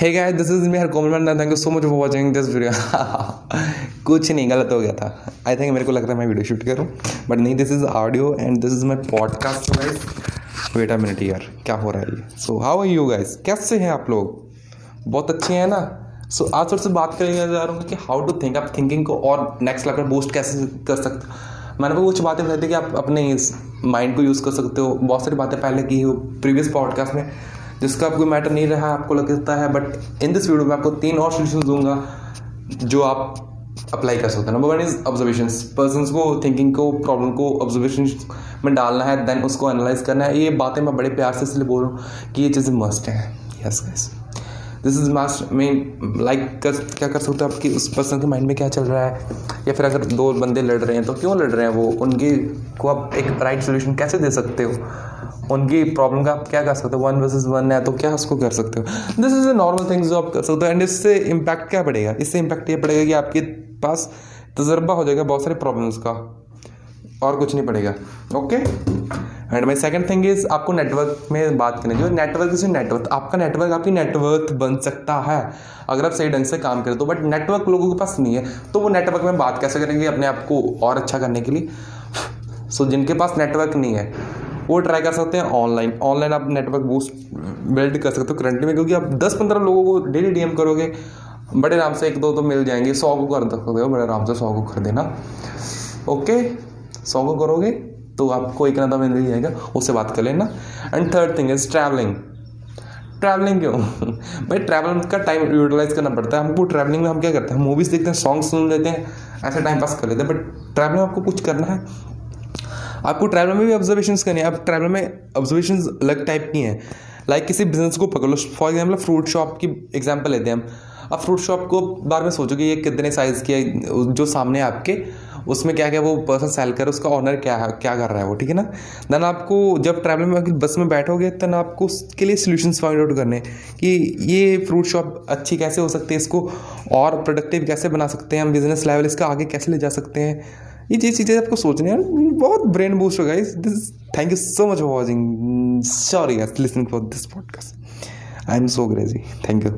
Hey guys this is me Harkaman thank you so much for watching this video कुछ नहीं गलत हो गया था। आई थिंक मेरे को लग रहा है मैं वीडियो शूट करूँ। बट नहीं this is audio and this is my podcast guys wait a minute यार क्या हो रहा है ये? So how are you guys कैसे हैं आप लोग? बहुत अच्छे हैं ना? सो so, आज थोड़ा से बात करेंगे जा रहा हूँ कि हाउ टू थिंक आप थिंकिंग को और नेक्स्ट लेवल बूस्ट कैसे कर सकते मैंने को कुछ बातें बताई थी कि आप अपने इस माइंड को यूज़ कर सकते हो। बहुत सारी बातें पहले की हो प्रीवियस पॉडकास्ट में। जिसका आपको मैटर नहीं रहा, आपको लगता है बट इन दिस वीडियो में आपको तीन और सोल्यूशन दूँगा जो आप अप्लाई कर सकते हैं. Number one is observation person को थिंकिंग को प्रॉब्लम को ऑब्जर्वेशन में डालना है देन उसको एनालाइज करना है. ये बातें मैं बड़े प्यार से इसलिए बोल रहा हूँ कि ये चीज़ें मस्ट हैं. Yes guys this is must mean like क्या कर सकते हो आपकी उस पर्सन के माइंड में क्या चल रहा है? या फिर अगर दो बंदे लड़ रहे हैं तो क्यों लड़ रहे हैं वो? उनकी को आप एक राइट सोल्यूशन कैसे दे सकते हो? उनकी प्रॉब्लम का आप क्या कर सकते हो? वन वर्सेस वन है तो क्या उसको कर सकते हो? This is a normal things जो आप कर सकते हो एंड इससे इम्पैक्ट क्या पड़ेगा इससे इम्पैक्ट ये पड़ेगा कि आपके पास तजर्बा हो जाएगा बहुत सारे प्रॉब्लम्स का, और कुछ नहीं पड़ेगा। Okay and my second thing is आपको नेटवर्क में बात करनी जो नेटवर्क इज़ नेटवर्क आपका नेटवर्क आपकी नेटवर्क बन सकता है। अगर आप सही ढंग से काम करें तो बट नेटवर्क लोगों के पास नहीं है तो वो नेटवर्क में बात कैसे करेंगे अपने आप को और अच्छा करने के लिए? सो so, जिनके पास नेटवर्क नहीं है वो ट्राई कर सकते हैं ऑनलाइन ऑनलाइन आप नेटवर्क बूस्ट बिल्ड कर सकते हो करंटली में क्योंकि आप दस पंद्रह लोगों को डेली डीएम करोगे बड़े आराम से एक दो तो मिल जाएँगे। सौ को कर सकते हो बड़े आराम से सौ को कर देना। ओके सौ को करोगे? तो आपको एक ना तो मिल जाएगा, उससे बात कर लेना। And third thing is travelling travelling क्यों? भाई ट्रैवल का टाइम यूटिलाइज करना पड़ता है हमको। ट्रैवलिंग में हम क्या करते हैं? मूवीज़ देखते हैं सॉन्ग सुन लेते हैं, ऐसे टाइम पास कर लेते हैं। बट ट्रैवलिंग में आपको कुछ करना है। आपको ट्रैवल में भी ऑब्जर्वेशन करनी है। अब ट्रैवल में ऑब्जर्वेशन अलग टाइप की हैं। लाइक like किसी बिज़नेस को पकड़ लो। फॉर एग्ज़ाम्पल फ्रूट शॉप की एग्ज़ाम्पल लेते हैं हम। अब फ्रूट शॉप को बार में सोचोगे ये कितने साइज़ की है जो सामने आपके, उसमें क्या क्या वो पर्सन सेल कर उसका ऑनर क्या है, क्या कर रहा है वो, ठीक है ना? देन आपको जब ट्रैवल में बस में बैठोगे तब आपको उसके लिए सोल्यूशंस फाइंड आउट करने कि ये फ्रूट शॉप अच्छी कैसे हो सकती है इसको, और प्रोडक्टिव कैसे बना सकते हैं हम बिज़नेस लेवल इसका आगे कैसे ले जा सकते हैं? ये चीज़, चीज़ें आपको सोचने हैं। बहुत ब्रेन बूस्ट होगा इस this thank you so much for watching sorry listening for this podcast I am so crazy thank you